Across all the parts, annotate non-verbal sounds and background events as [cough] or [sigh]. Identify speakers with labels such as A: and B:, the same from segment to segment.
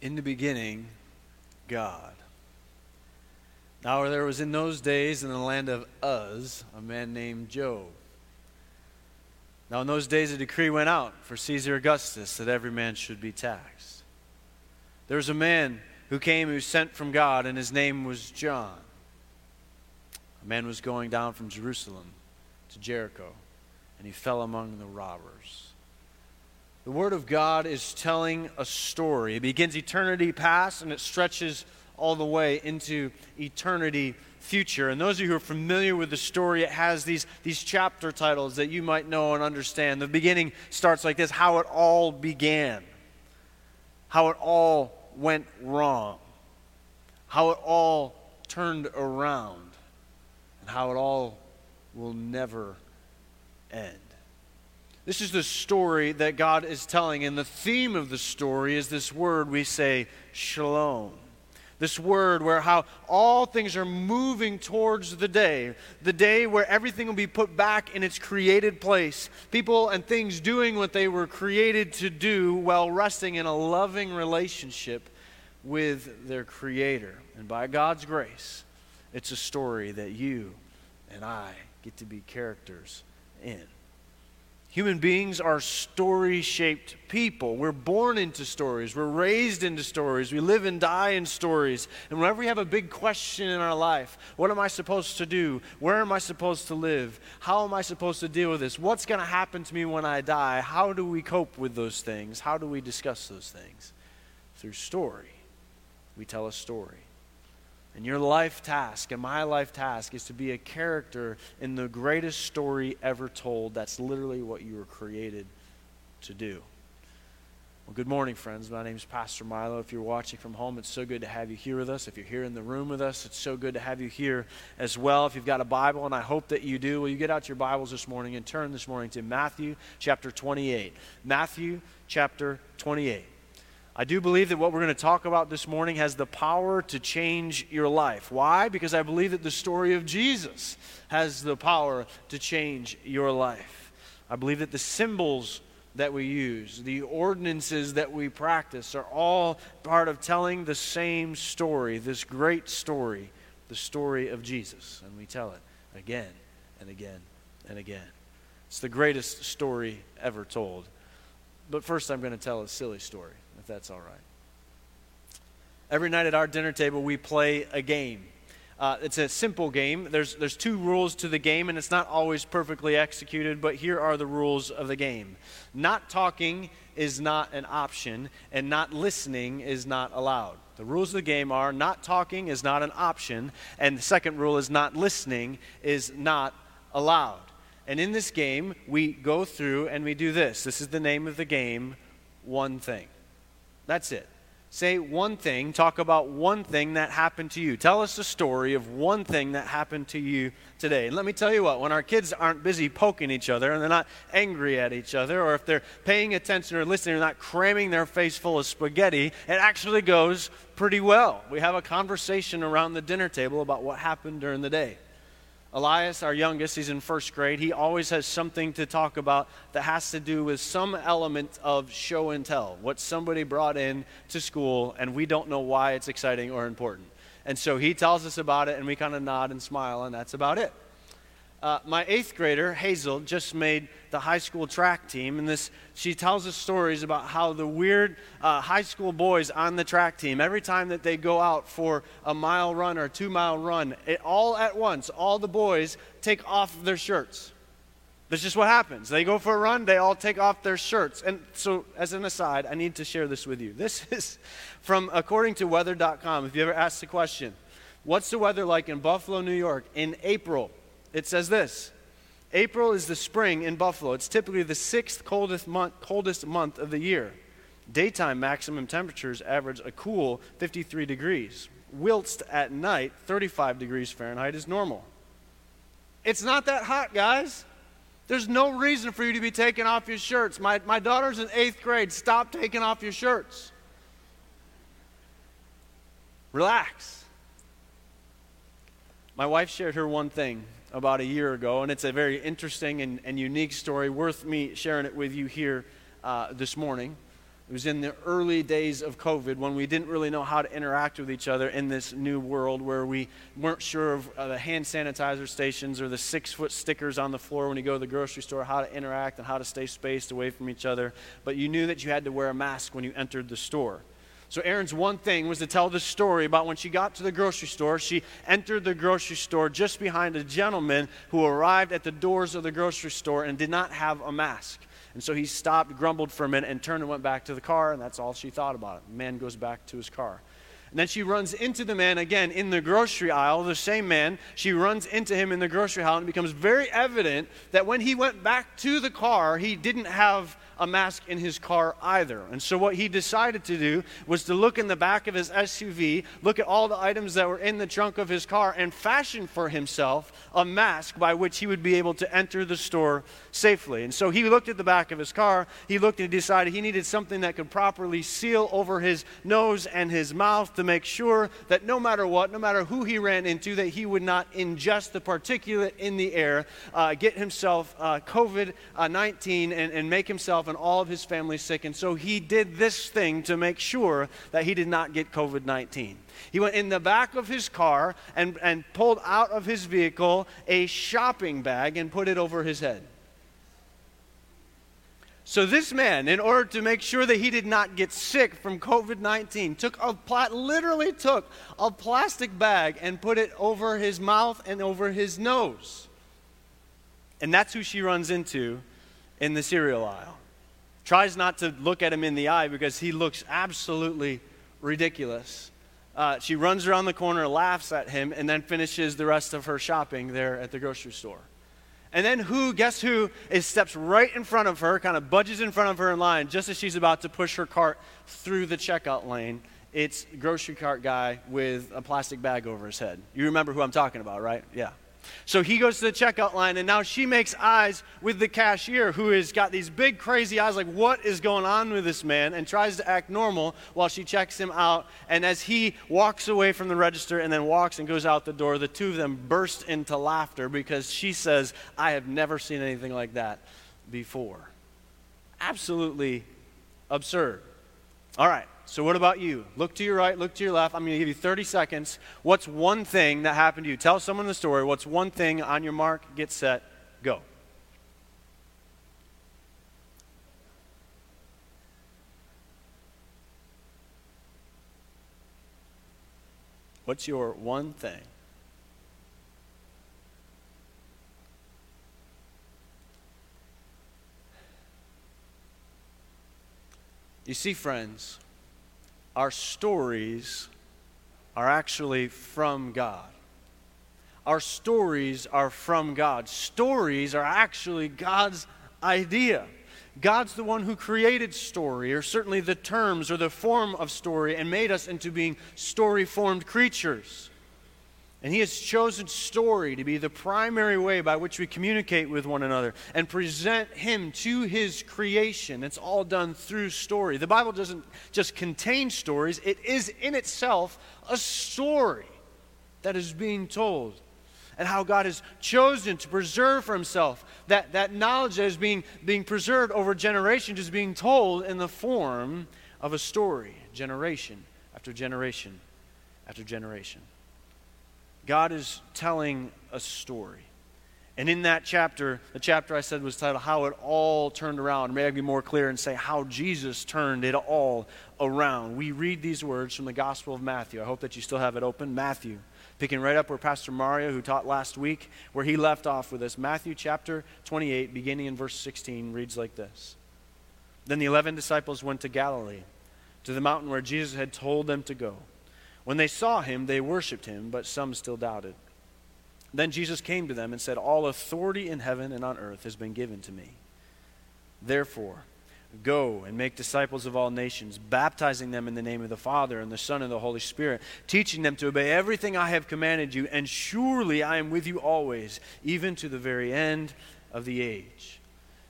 A: In the beginning, God. Now, there was in those days in the land of Uz a man named Job. Now, in those days, a decree went out for Caesar Augustus that every man should be taxed. There was a man who came who was sent from God, and his name was John. A man was going down from Jerusalem to Jericho, and he fell among the robbers. The Word of God is telling a story. It begins eternity past and it stretches all the way into eternity future. And those of you who are familiar with the story, it has these, these chapter titles that you might know and understand. The beginning starts like this How it all began, how it all went wrong, how it all turned around, and how it all will never end. This is the story that God is telling, and the theme of the story is this word we say, shalom. This word where how all things are moving towards the day, the day where everything will be put back in its created place. People and things doing what they were created to do while resting in a loving relationship with their Creator. And by God's grace, it's a story that you and I get to be characters in. Human beings are story shaped people. We're born into stories. We're raised into stories. We live and die in stories. And whenever we have a big question in our life, what am I supposed to do? Where am I supposed to live? How am I supposed to deal with this? What's going to happen to me when I die? How do we cope with those things? How do we discuss those things? Through story. We tell a story. And your life task and my life task is to be a character in the greatest story ever told. That's literally what you were created to do. Well, good morning, friends. My name is Pastor Milo. If you're watching from home, it's so good to have you here with us. If you're here in the room with us, it's so good to have you here as well. If you've got a Bible, and I hope that you do, will you get out your Bibles this morning and turn this morning to Matthew chapter 28? Matthew chapter 28. I do believe that what we're going to talk about this morning has the power to change your life. Why? Because I believe that the story of Jesus has the power to change your life. I believe that the symbols that we use, the ordinances that we practice, are all part of telling the same story, this great story, the story of Jesus. And we tell it again and again and again. It's the greatest story ever told. But first, I'm going to tell a silly story that's all right. Every night at our dinner table, we play a game. Uh, it's a simple game. There's, there's two rules to the game, and it's not always perfectly executed, but here are the rules of the game. Not talking is not an option, and not listening is not allowed. The rules of the game are not talking is not an option, and the second rule is not listening is not allowed. And in this game, we go through and we do this. This is the name of the game one thing. That's it. Say one thing, talk about one thing that happened to you. Tell us a story of one thing that happened to you today. And let me tell you what, when our kids aren't busy poking each other and they're not angry at each other, or if they're paying attention or listening, they're not cramming their face full of spaghetti, it actually goes pretty well. We have a conversation around the dinner table about what happened during the day. Elias, our youngest, he's in first grade. He always has something to talk about that has to do with some element of show and tell, what somebody brought in to school, and we don't know why it's exciting or important. And so he tells us about it, and we kind of nod and smile, and that's about it. Uh, my eighth grader, Hazel, just made the high school track team, and this she tells us stories about how the weird uh, high school boys on the track team, every time that they go out for a mile run or two mile run, it, all at once, all the boys take off their shirts. That's just what happens. They go for a run, they all take off their shirts. And so, as an aside, I need to share this with you. This [laughs] is from according to weather.com. If you ever asked the question, what's the weather like in Buffalo, New York in April? It says this April is the spring in Buffalo. It's typically the sixth coldest month, coldest month of the year. Daytime maximum temperatures average a cool 53 degrees. Whilst at night, 35 degrees Fahrenheit is normal. It's not that hot, guys. There's no reason for you to be taking off your shirts. My, my daughter's in eighth grade. Stop taking off your shirts. Relax. My wife shared her one thing about a year ago, and it's a very interesting and, and unique story, worth me sharing it with you here uh, this morning. It was in the early days of COVID when we didn't really know how to interact with each other in this new world where we weren't sure of uh, the hand sanitizer stations or the six foot stickers on the floor when you go to the grocery store, how to interact and how to stay spaced away from each other. But you knew that you had to wear a mask when you entered the store. So, Erin's one thing was to tell the story about when she got to the grocery store. She entered the grocery store just behind a gentleman who arrived at the doors of the grocery store and did not have a mask. And so he stopped, grumbled for a minute, and turned and went back to the car, and that's all she thought about it. The man goes back to his car. And then she runs into the man again in the grocery aisle, the same man. She runs into him in the grocery aisle, and it becomes very evident that when he went back to the car, he didn't have a mask in his car either. And so, what he decided to do was to look in the back of his SUV, look at all the items that were in the trunk of his car, and fashion for himself a mask by which he would be able to enter the store safely. And so, he looked at the back of his car, he looked and he decided he needed something that could properly seal over his nose and his mouth to make sure that no matter what, no matter who he ran into, that he would not ingest the particulate in the air, uh, get himself uh, COVID uh, 19, and, and make himself and all of his family sick. And so he did this thing to make sure that he did not get COVID 19. He went in the back of his car and, and pulled out of his vehicle a shopping bag and put it over his head. So, this man, in order to make sure that he did not get sick from COVID 19, took a pla- literally took a plastic bag and put it over his mouth and over his nose. And that's who she runs into in the cereal aisle tries not to look at him in the eye because he looks absolutely ridiculous. Uh, she runs around the corner, laughs at him, and then finishes the rest of her shopping there at the grocery store. And then who, guess who, is steps right in front of her, kind of budges in front of her in line, just as she's about to push her cart through the checkout lane. It's grocery cart guy with a plastic bag over his head. You remember who I'm talking about, right? Yeah. So he goes to the checkout line, and now she makes eyes with the cashier who has got these big, crazy eyes like, What is going on with this man? and tries to act normal while she checks him out. And as he walks away from the register and then walks and goes out the door, the two of them burst into laughter because she says, I have never seen anything like that before. Absolutely absurd. All right. So, what about you? Look to your right, look to your left. I'm going to give you 30 seconds. What's one thing that happened to you? Tell someone the story. What's one thing on your mark, get set, go? What's your one thing? You see, friends, our stories are actually from God. Our stories are from God. Stories are actually God's idea. God's the one who created story, or certainly the terms or the form of story, and made us into being story formed creatures. And He has chosen story to be the primary way by which we communicate with one another and present Him to His creation. It's all done through story. The Bible doesn't just contain stories, it is in itself a story that is being told. And how God has chosen to preserve for Himself that, that knowledge that is being, being preserved over generations is being told in the form of a story, generation after generation after generation. God is telling a story. And in that chapter, the chapter I said was titled How It All Turned Around. May I be more clear and say how Jesus turned it all around. We read these words from the Gospel of Matthew. I hope that you still have it open. Matthew, picking right up where Pastor Mario, who taught last week, where he left off with us. Matthew chapter 28, beginning in verse 16, reads like this Then the eleven disciples went to Galilee, to the mountain where Jesus had told them to go. When they saw him, they worshiped him, but some still doubted. Then Jesus came to them and said, All authority in heaven and on earth has been given to me. Therefore, go and make disciples of all nations, baptizing them in the name of the Father and the Son and the Holy Spirit, teaching them to obey everything I have commanded you, and surely I am with you always, even to the very end of the age.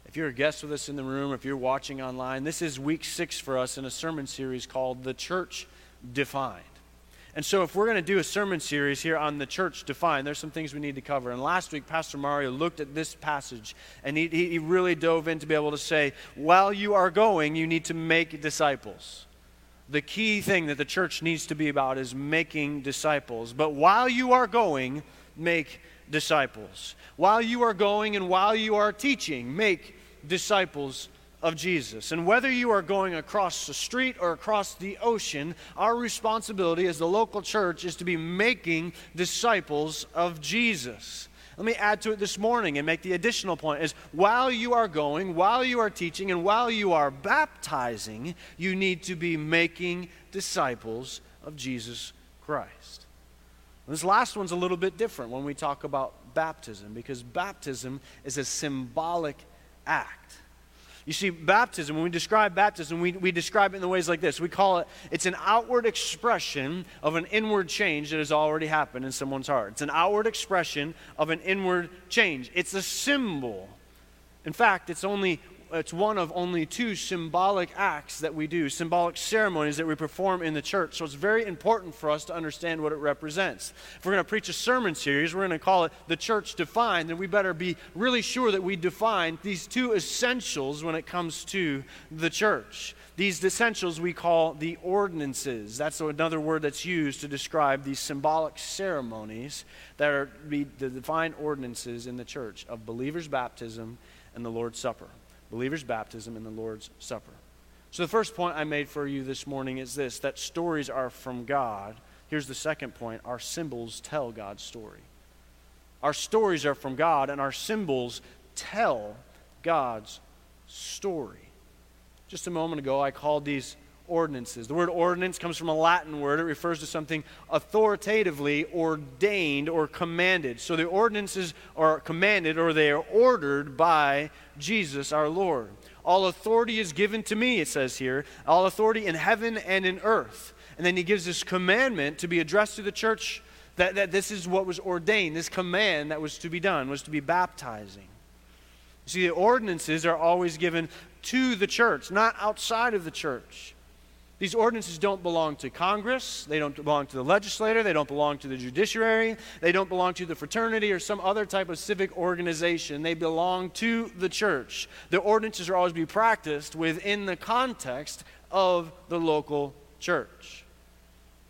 A: If you're a guest with us in the room, if you're watching online, this is week six for us in a sermon series called The Church Defined. And so, if we're going to do a sermon series here on the church defined, there's some things we need to cover. And last week, Pastor Mario looked at this passage and he, he really dove in to be able to say, while you are going, you need to make disciples. The key thing that the church needs to be about is making disciples. But while you are going, make disciples. While you are going and while you are teaching, make disciples of Jesus. And whether you are going across the street or across the ocean, our responsibility as the local church is to be making disciples of Jesus. Let me add to it this morning and make the additional point is while you are going, while you are teaching, and while you are baptizing, you need to be making disciples of Jesus Christ. This last one's a little bit different when we talk about baptism because baptism is a symbolic act. You see, baptism, when we describe baptism, we, we describe it in the ways like this. We call it, it's an outward expression of an inward change that has already happened in someone's heart. It's an outward expression of an inward change. It's a symbol. In fact, it's only it's one of only two symbolic acts that we do, symbolic ceremonies that we perform in the church. So it's very important for us to understand what it represents. If we're going to preach a sermon series, we're going to call it The Church Defined, then we better be really sure that we define these two essentials when it comes to the church. These essentials we call the ordinances. That's another word that's used to describe these symbolic ceremonies that are the defined ordinances in the church of believers' baptism and the Lord's Supper believer's baptism and the Lord's Supper. So, the first point I made for you this morning is this that stories are from God. Here's the second point our symbols tell God's story. Our stories are from God, and our symbols tell God's story. Just a moment ago, I called these ordinances. The word ordinance comes from a Latin word. It refers to something authoritatively ordained or commanded. So the ordinances are commanded or they are ordered by Jesus our Lord. All authority is given to me, it says here. All authority in heaven and in earth. And then he gives this commandment to be addressed to the church that, that this is what was ordained. This command that was to be done was to be baptizing. You see, the ordinances are always given to the church, not outside of the church. These ordinances don't belong to Congress. They don't belong to the legislator. They don't belong to the judiciary. They don't belong to the fraternity or some other type of civic organization. They belong to the church. The ordinances are always be practiced within the context of the local church.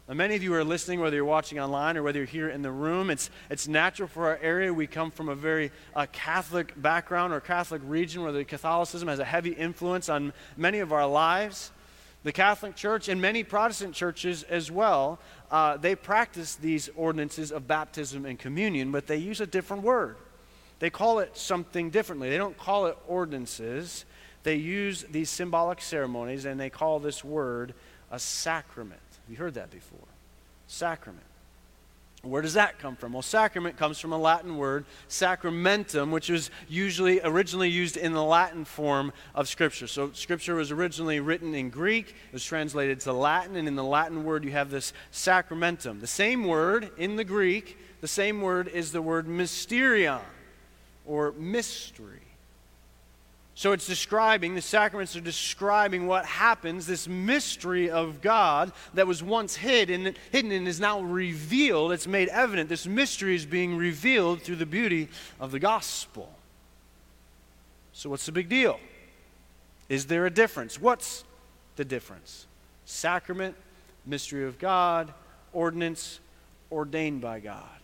A: Now, many of you are listening, whether you're watching online or whether you're here in the room. It's, it's natural for our area. We come from a very uh, Catholic background or Catholic region where the Catholicism has a heavy influence on many of our lives. The Catholic Church and many Protestant churches as well, uh, they practice these ordinances of baptism and communion, but they use a different word. They call it something differently. They don't call it ordinances. They use these symbolic ceremonies and they call this word a sacrament. Have you heard that before? Sacrament. Where does that come from? Well, sacrament comes from a Latin word, sacramentum, which was usually originally used in the Latin form of Scripture. So, Scripture was originally written in Greek, it was translated to Latin, and in the Latin word, you have this sacramentum. The same word in the Greek, the same word is the word mysterion, or mystery. So it's describing, the sacraments are describing what happens, this mystery of God that was once hid hidden and is now revealed. It's made evident. This mystery is being revealed through the beauty of the gospel. So, what's the big deal? Is there a difference? What's the difference? Sacrament, mystery of God, ordinance, ordained by God.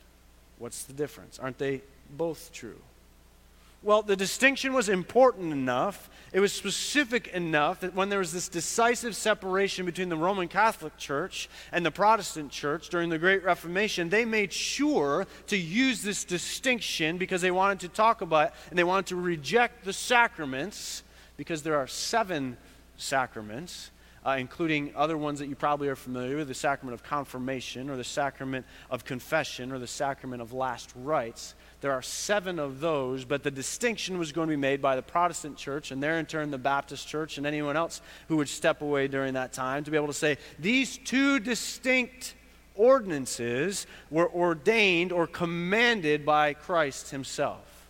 A: What's the difference? Aren't they both true? Well, the distinction was important enough, it was specific enough that when there was this decisive separation between the Roman Catholic Church and the Protestant Church during the Great Reformation, they made sure to use this distinction because they wanted to talk about it and they wanted to reject the sacraments because there are seven sacraments. Uh, including other ones that you probably are familiar with the sacrament of confirmation, or the sacrament of confession, or the sacrament of last rites. There are seven of those, but the distinction was going to be made by the Protestant church and there in turn the Baptist church and anyone else who would step away during that time to be able to say these two distinct ordinances were ordained or commanded by Christ himself.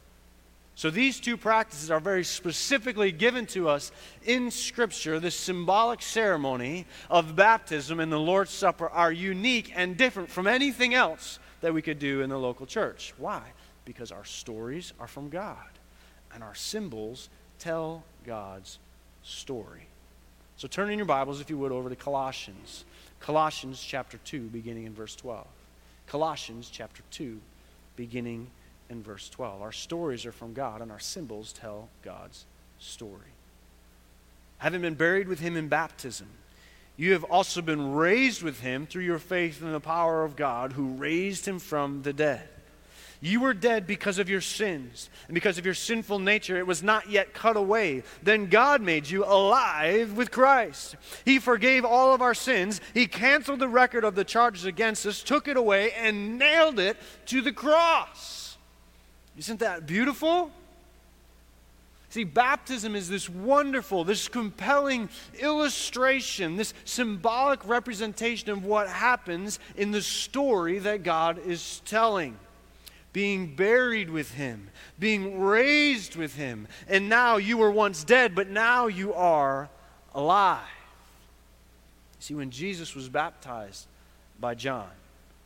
A: So these two practices are very specifically given to us in Scripture. The symbolic ceremony of baptism and the Lord's Supper are unique and different from anything else that we could do in the local church. Why? Because our stories are from God, and our symbols tell God's story. So turn in your Bibles, if you would, over to Colossians. Colossians chapter 2, beginning in verse 12. Colossians chapter 2, beginning in verse 12. Our stories are from God, and our symbols tell God's story. Having been buried with him in baptism, you have also been raised with him through your faith in the power of God who raised him from the dead. You were dead because of your sins and because of your sinful nature. It was not yet cut away. Then God made you alive with Christ. He forgave all of our sins. He canceled the record of the charges against us, took it away, and nailed it to the cross. Isn't that beautiful? See, baptism is this wonderful, this compelling illustration, this symbolic representation of what happens in the story that God is telling being buried with him, being raised with him. And now you were once dead, but now you are alive. See, when Jesus was baptized by John,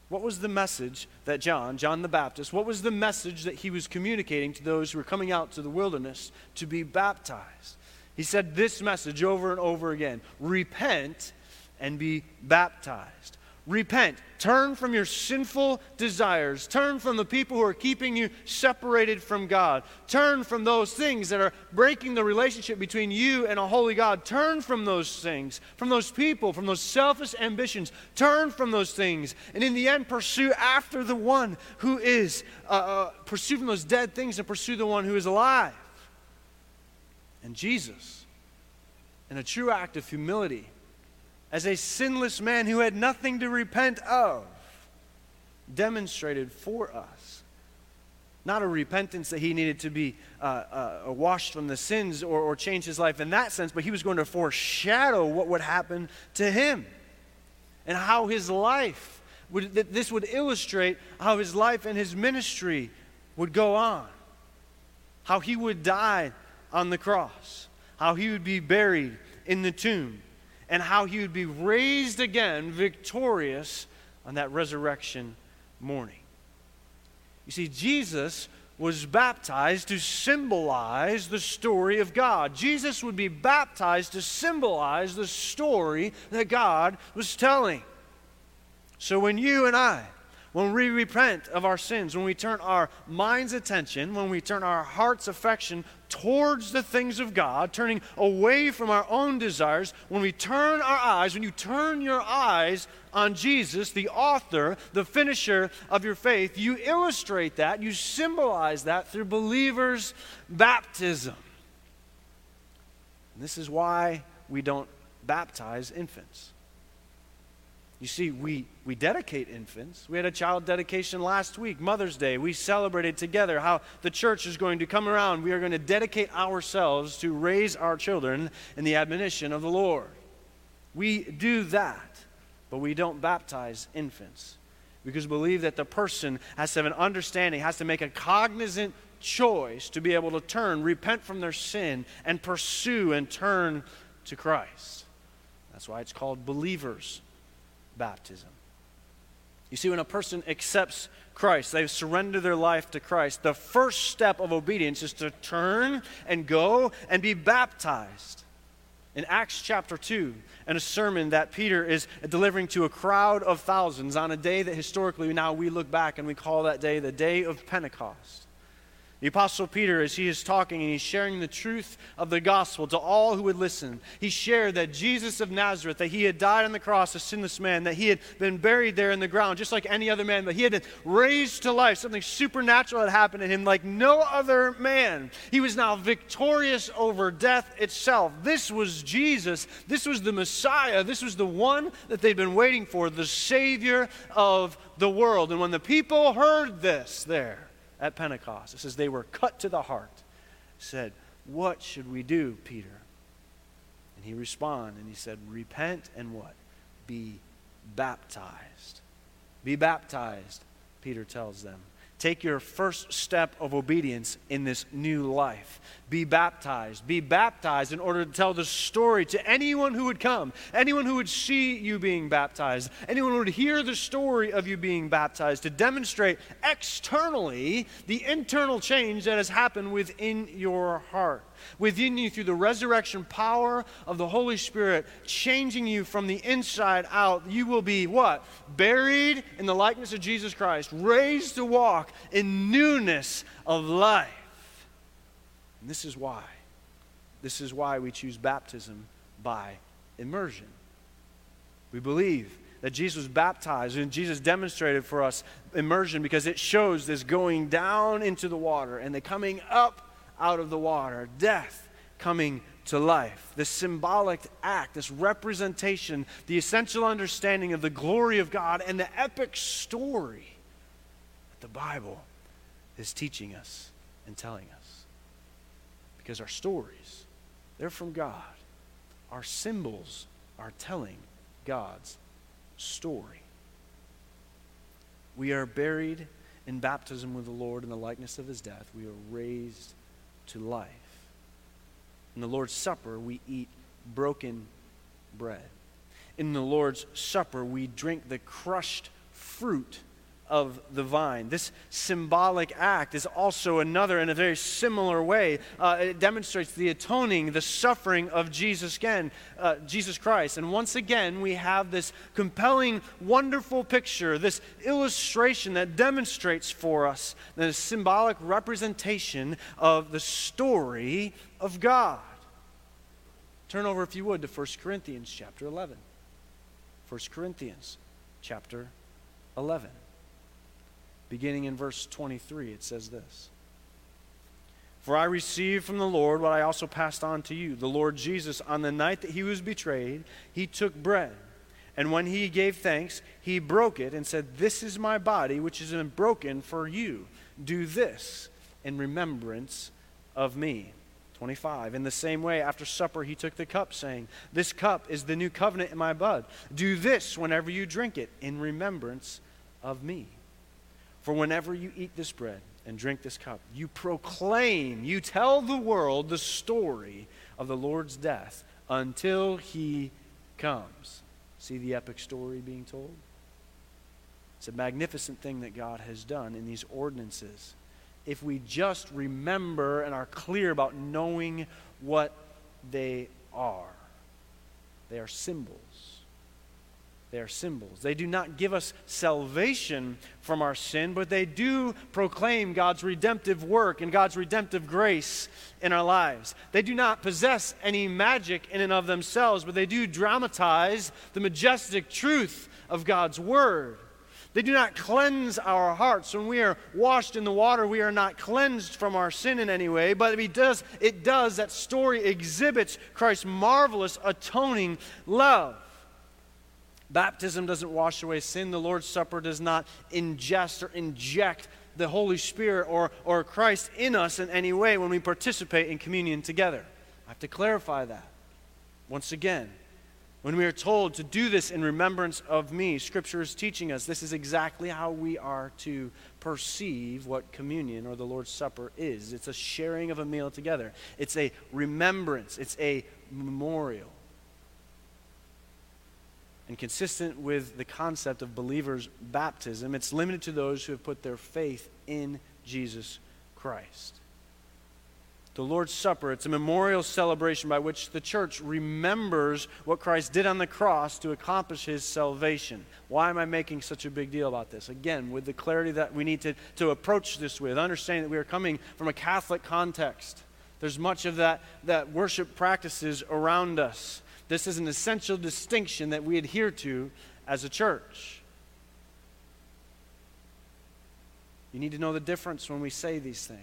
A: what was the message that John, John the Baptist, what was the message that he was communicating to those who were coming out to the wilderness to be baptized? He said this message over and over again repent and be baptized. Repent. Turn from your sinful desires. Turn from the people who are keeping you separated from God. Turn from those things that are breaking the relationship between you and a holy God. Turn from those things, from those people, from those selfish ambitions. Turn from those things. And in the end, pursue after the one who is, uh, uh, pursue from those dead things and pursue the one who is alive. And Jesus, in a true act of humility, as a sinless man who had nothing to repent of, demonstrated for us. Not a repentance that he needed to be uh, uh, washed from the sins or, or change his life in that sense, but he was going to foreshadow what would happen to him and how his life would, that this would illustrate how his life and his ministry would go on, how he would die on the cross, how he would be buried in the tomb and how he would be raised again victorious on that resurrection morning. You see, Jesus was baptized to symbolize the story of God. Jesus would be baptized to symbolize the story that God was telling. So when you and I when we repent of our sins, when we turn our mind's attention, when we turn our heart's affection towards the things of God, turning away from our own desires, when we turn our eyes, when you turn your eyes on Jesus, the author, the finisher of your faith, you illustrate that, you symbolize that through believers' baptism. And this is why we don't baptize infants. You see, we, we dedicate infants. We had a child dedication last week, Mother's Day. We celebrated together how the church is going to come around. We are going to dedicate ourselves to raise our children in the admonition of the Lord. We do that, but we don't baptize infants because we believe that the person has to have an understanding, has to make a cognizant choice to be able to turn, repent from their sin, and pursue and turn to Christ. That's why it's called believers baptism. You see, when a person accepts Christ, they surrender their life to Christ, the first step of obedience is to turn and go and be baptized. In Acts chapter 2, in a sermon that Peter is delivering to a crowd of thousands on a day that historically now we look back and we call that day the day of Pentecost. The Apostle Peter, as he is talking and he's sharing the truth of the gospel to all who would listen, he shared that Jesus of Nazareth, that he had died on the cross, a sinless man, that he had been buried there in the ground, just like any other man, but he had been raised to life. Something supernatural had happened to him like no other man. He was now victorious over death itself. This was Jesus. This was the Messiah. This was the one that they'd been waiting for, the Savior of the world. And when the people heard this there, at Pentecost. It says they were cut to the heart. Said, What should we do, Peter? And he responded and he said, Repent and what? Be baptized. Be baptized, Peter tells them. Take your first step of obedience in this new life. Be baptized. Be baptized in order to tell the story to anyone who would come, anyone who would see you being baptized, anyone who would hear the story of you being baptized, to demonstrate externally the internal change that has happened within your heart within you through the resurrection power of the Holy Spirit, changing you from the inside out, you will be what? Buried in the likeness of Jesus Christ, raised to walk in newness of life. And this is why. This is why we choose baptism by immersion. We believe that Jesus was baptized and Jesus demonstrated for us immersion because it shows this going down into the water and the coming up out of the water, death coming to life. This symbolic act, this representation, the essential understanding of the glory of God and the epic story that the Bible is teaching us and telling us. Because our stories, they're from God. Our symbols are telling God's story. We are buried in baptism with the Lord in the likeness of his death. We are raised to life. In the Lord's Supper, we eat broken bread. In the Lord's Supper, we drink the crushed fruit of the vine. This symbolic act is also another, in a very similar way, uh, it demonstrates the atoning, the suffering of Jesus again, uh, Jesus Christ. And once again, we have this compelling, wonderful picture, this illustration that demonstrates for us the symbolic representation of the story of God. Turn over, if you would, to 1 Corinthians chapter 11. 1 Corinthians chapter 11. Beginning in verse 23, it says this For I received from the Lord what I also passed on to you. The Lord Jesus, on the night that he was betrayed, he took bread. And when he gave thanks, he broke it and said, This is my body, which been broken for you. Do this in remembrance of me. 25. In the same way, after supper, he took the cup, saying, This cup is the new covenant in my blood. Do this whenever you drink it in remembrance of me. For whenever you eat this bread and drink this cup, you proclaim, you tell the world the story of the Lord's death until he comes. See the epic story being told? It's a magnificent thing that God has done in these ordinances. If we just remember and are clear about knowing what they are, they are symbols they are symbols. They do not give us salvation from our sin, but they do proclaim God's redemptive work and God's redemptive grace in our lives. They do not possess any magic in and of themselves, but they do dramatize the majestic truth of God's Word. They do not cleanse our hearts. When we are washed in the water, we are not cleansed from our sin in any way, but it does, it does that story exhibits Christ's marvelous atoning love. Baptism doesn't wash away sin. The Lord's Supper does not ingest or inject the Holy Spirit or, or Christ in us in any way when we participate in communion together. I have to clarify that. Once again, when we are told to do this in remembrance of me, Scripture is teaching us this is exactly how we are to perceive what communion or the Lord's Supper is. It's a sharing of a meal together, it's a remembrance, it's a memorial and consistent with the concept of believers' baptism, it's limited to those who have put their faith in Jesus Christ. The Lord's Supper, it's a memorial celebration by which the church remembers what Christ did on the cross to accomplish his salvation. Why am I making such a big deal about this? Again, with the clarity that we need to, to approach this with, understanding that we are coming from a Catholic context. There's much of that, that worship practices around us. This is an essential distinction that we adhere to as a church. You need to know the difference when we say these things.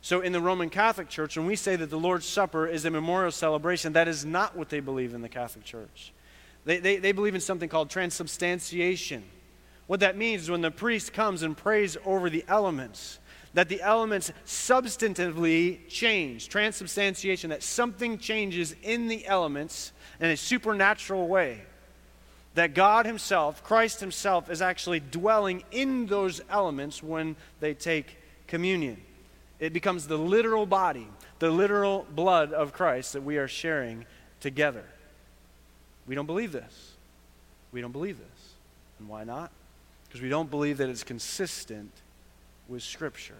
A: So, in the Roman Catholic Church, when we say that the Lord's Supper is a memorial celebration, that is not what they believe in the Catholic Church. They, they, they believe in something called transubstantiation. What that means is when the priest comes and prays over the elements, that the elements substantively change. Transubstantiation, that something changes in the elements in a supernatural way. that God Himself, Christ Himself, is actually dwelling in those elements when they take communion. It becomes the literal body, the literal blood of Christ that we are sharing together. We don't believe this. We don't believe this. And why not? Because we don't believe that it's consistent with Scripture.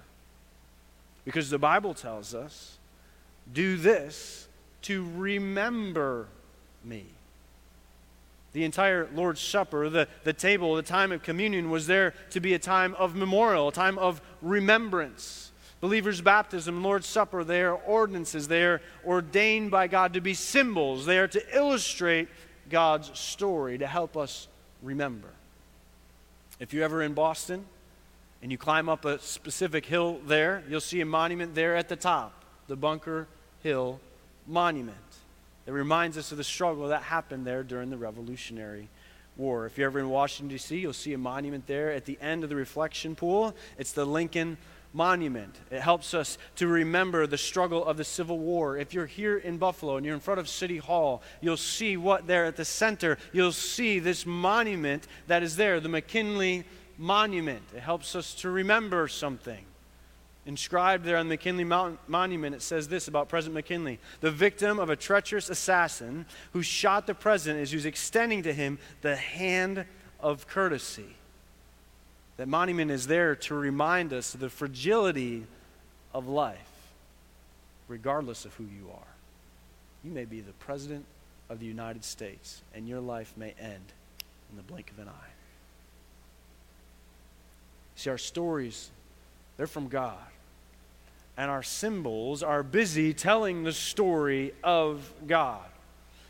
A: Because the Bible tells us, do this to remember me. The entire Lord's Supper, the, the table, the time of communion was there to be a time of memorial, a time of remembrance. Believers' baptism, Lord's Supper, they are ordinances. They are ordained by God to be symbols. They are to illustrate God's story, to help us remember. If you're ever in Boston and you climb up a specific hill there, you'll see a monument there at the top, the Bunker Hill Monument. It reminds us of the struggle that happened there during the Revolutionary War. If you're ever in Washington, D.C., you'll see a monument there at the end of the reflection pool. It's the Lincoln Monument. It helps us to remember the struggle of the Civil War. If you're here in Buffalo and you're in front of City Hall, you'll see what there at the center. You'll see this monument that is there, the McKinley Monument. It helps us to remember something. Inscribed there on the McKinley Monument, it says this about President McKinley the victim of a treacherous assassin who shot the president as was extending to him the hand of courtesy. That monument is there to remind us of the fragility of life, regardless of who you are. You may be the President of the United States, and your life may end in the blink of an eye. See, our stories, they're from God and our symbols are busy telling the story of God.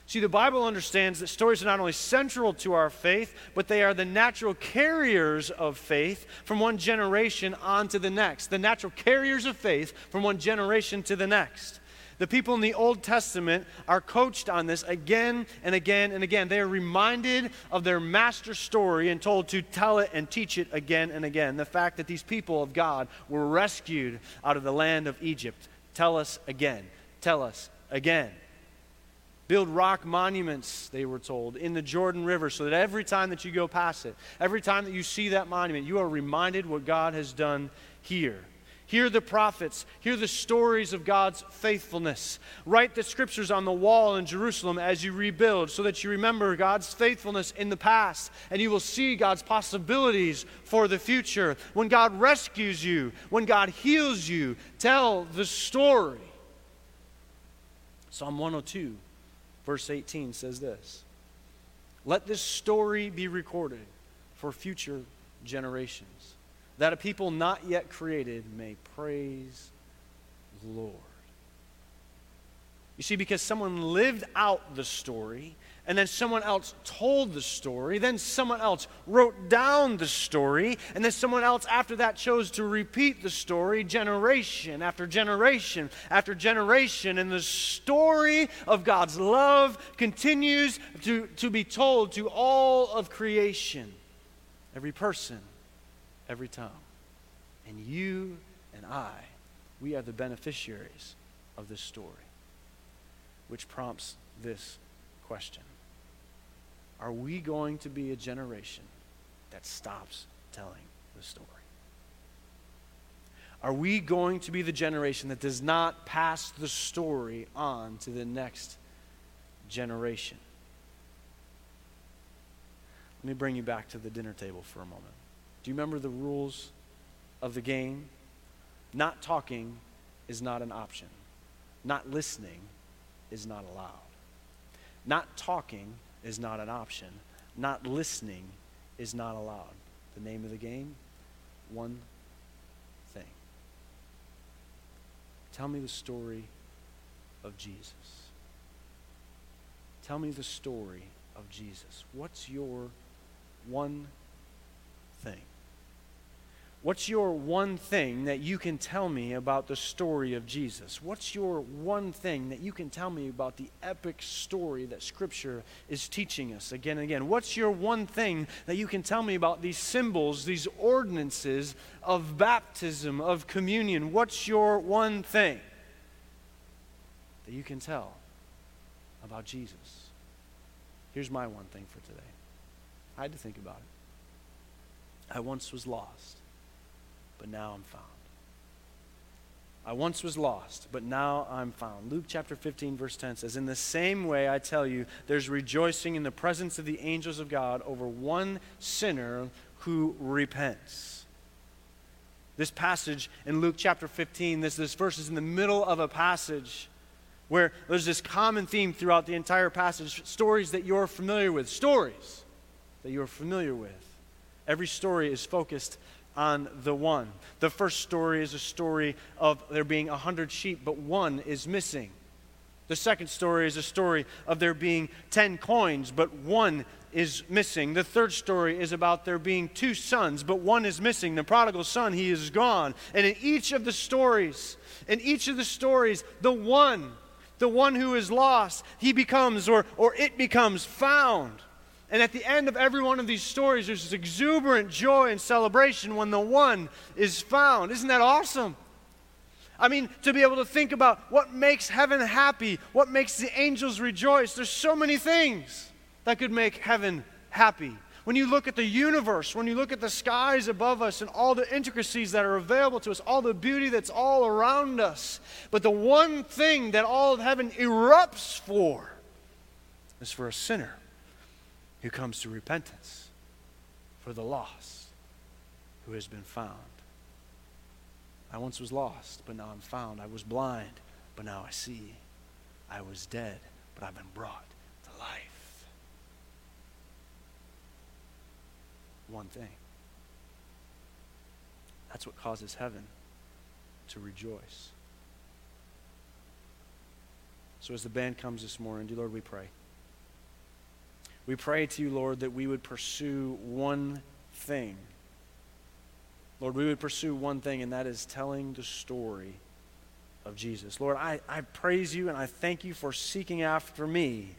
A: See, the Bible understands that stories are not only central to our faith, but they are the natural carriers of faith from one generation on to the next. The natural carriers of faith from one generation to the next. The people in the Old Testament are coached on this again and again and again. They are reminded of their master story and told to tell it and teach it again and again. The fact that these people of God were rescued out of the land of Egypt. Tell us again. Tell us again. Build rock monuments, they were told, in the Jordan River so that every time that you go past it, every time that you see that monument, you are reminded what God has done here. Hear the prophets. Hear the stories of God's faithfulness. Write the scriptures on the wall in Jerusalem as you rebuild so that you remember God's faithfulness in the past and you will see God's possibilities for the future. When God rescues you, when God heals you, tell the story. Psalm 102, verse 18 says this Let this story be recorded for future generations that a people not yet created may praise the Lord. You see, because someone lived out the story, and then someone else told the story, then someone else wrote down the story, and then someone else after that chose to repeat the story generation after generation after generation. And the story of God's love continues to, to be told to all of creation, every person every time. And you and I, we are the beneficiaries of this story, which prompts this question Are we going to be a generation that stops telling the story? Are we going to be the generation that does not pass the story on to the next generation? Let me bring you back to the dinner table for a moment. Do you remember the rules of the game? Not talking is not an option. Not listening is not allowed. Not talking is not an option. Not listening is not allowed. The name of the game? One thing. Tell me the story of Jesus. Tell me the story of Jesus. What's your one thing? What's your one thing that you can tell me about the story of Jesus? What's your one thing that you can tell me about the epic story that Scripture is teaching us again and again? What's your one thing that you can tell me about these symbols, these ordinances of baptism, of communion? What's your one thing that you can tell about Jesus? Here's my one thing for today I had to think about it. I once was lost, but now I'm found. I once was lost, but now I'm found. Luke chapter 15, verse 10 says, In the same way, I tell you, there's rejoicing in the presence of the angels of God over one sinner who repents. This passage in Luke chapter 15, this, this verse is in the middle of a passage where there's this common theme throughout the entire passage stories that you're familiar with. Stories that you're familiar with. Every story is focused on the one. The first story is a story of there being a hundred sheep, but one is missing. The second story is a story of there being ten coins, but one is missing. The third story is about there being two sons, but one is missing. The prodigal son, he is gone. And in each of the stories, in each of the stories, the one, the one who is lost, he becomes or, or it becomes found. And at the end of every one of these stories, there's this exuberant joy and celebration when the one is found. Isn't that awesome? I mean, to be able to think about what makes heaven happy, what makes the angels rejoice. There's so many things that could make heaven happy. When you look at the universe, when you look at the skies above us and all the intricacies that are available to us, all the beauty that's all around us, but the one thing that all of heaven erupts for is for a sinner who comes to repentance for the lost who has been found. I once was lost, but now I'm found. I was blind, but now I see. I was dead, but I've been brought to life. One thing. That's what causes heaven to rejoice. So, as the band comes this morning, dear Lord, we pray. We pray to you, Lord, that we would pursue one thing. Lord, we would pursue one thing, and that is telling the story of Jesus. Lord, I, I praise you and I thank you for seeking after me.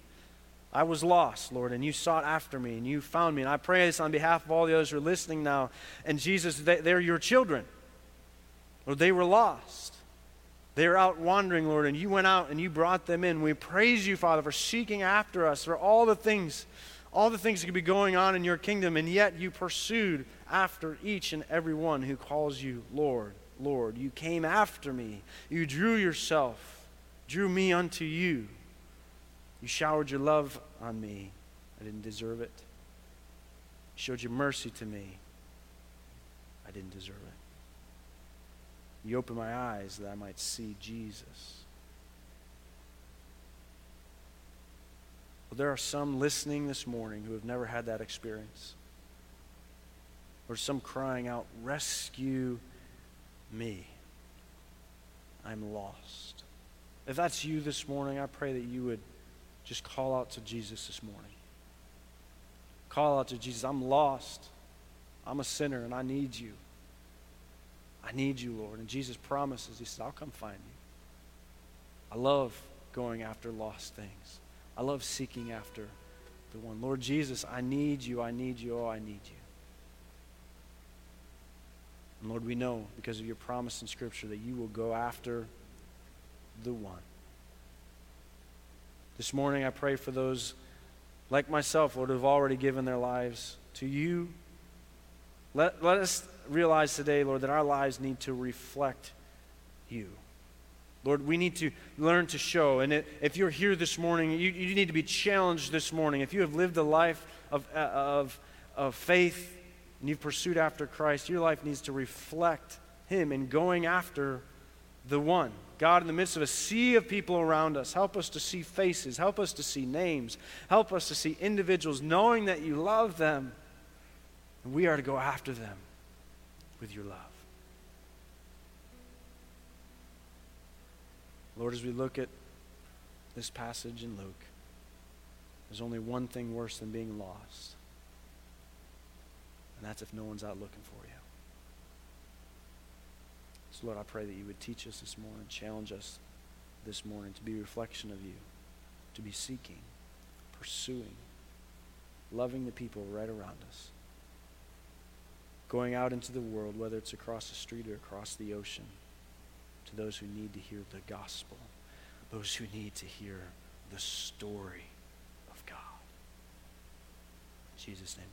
A: I was lost, Lord, and you sought after me and you found me. And I pray this on behalf of all the others who are listening now. And Jesus, they, they're your children. Lord, they were lost. They were out wandering, Lord, and you went out and you brought them in. We praise you, Father, for seeking after us, for all the things, all the things that could be going on in your kingdom, and yet you pursued after each and every one who calls you Lord, Lord. You came after me. You drew yourself, drew me unto you. You showered your love on me. I didn't deserve it. You showed your mercy to me. I didn't deserve it. You open my eyes that I might see Jesus. Well, there are some listening this morning who have never had that experience. Or some crying out, Rescue me. I'm lost. If that's you this morning, I pray that you would just call out to Jesus this morning. Call out to Jesus. I'm lost. I'm a sinner and I need you. I need you, Lord. And Jesus promises, He says, I'll come find you. I love going after lost things. I love seeking after the one. Lord Jesus, I need you. I need you. Oh, I need you. And Lord, we know because of your promise in Scripture that you will go after the one. This morning, I pray for those like myself, Lord, who have already given their lives to you. Let, let us realize today, Lord, that our lives need to reflect you. Lord, we need to learn to show. And if you're here this morning, you, you need to be challenged this morning. If you have lived a life of, uh, of, of faith and you've pursued after Christ, your life needs to reflect Him in going after the one. God, in the midst of a sea of people around us, help us to see faces, help us to see names, help us to see individuals, knowing that you love them. And we are to go after them with your love. Lord, as we look at this passage in Luke, there's only one thing worse than being lost, and that's if no one's out looking for you. So, Lord, I pray that you would teach us this morning, challenge us this morning to be a reflection of you, to be seeking, pursuing, loving the people right around us going out into the world, whether it's across the street or across the ocean, to those who need to hear the gospel, those who need to hear the story of God. In Jesus' name.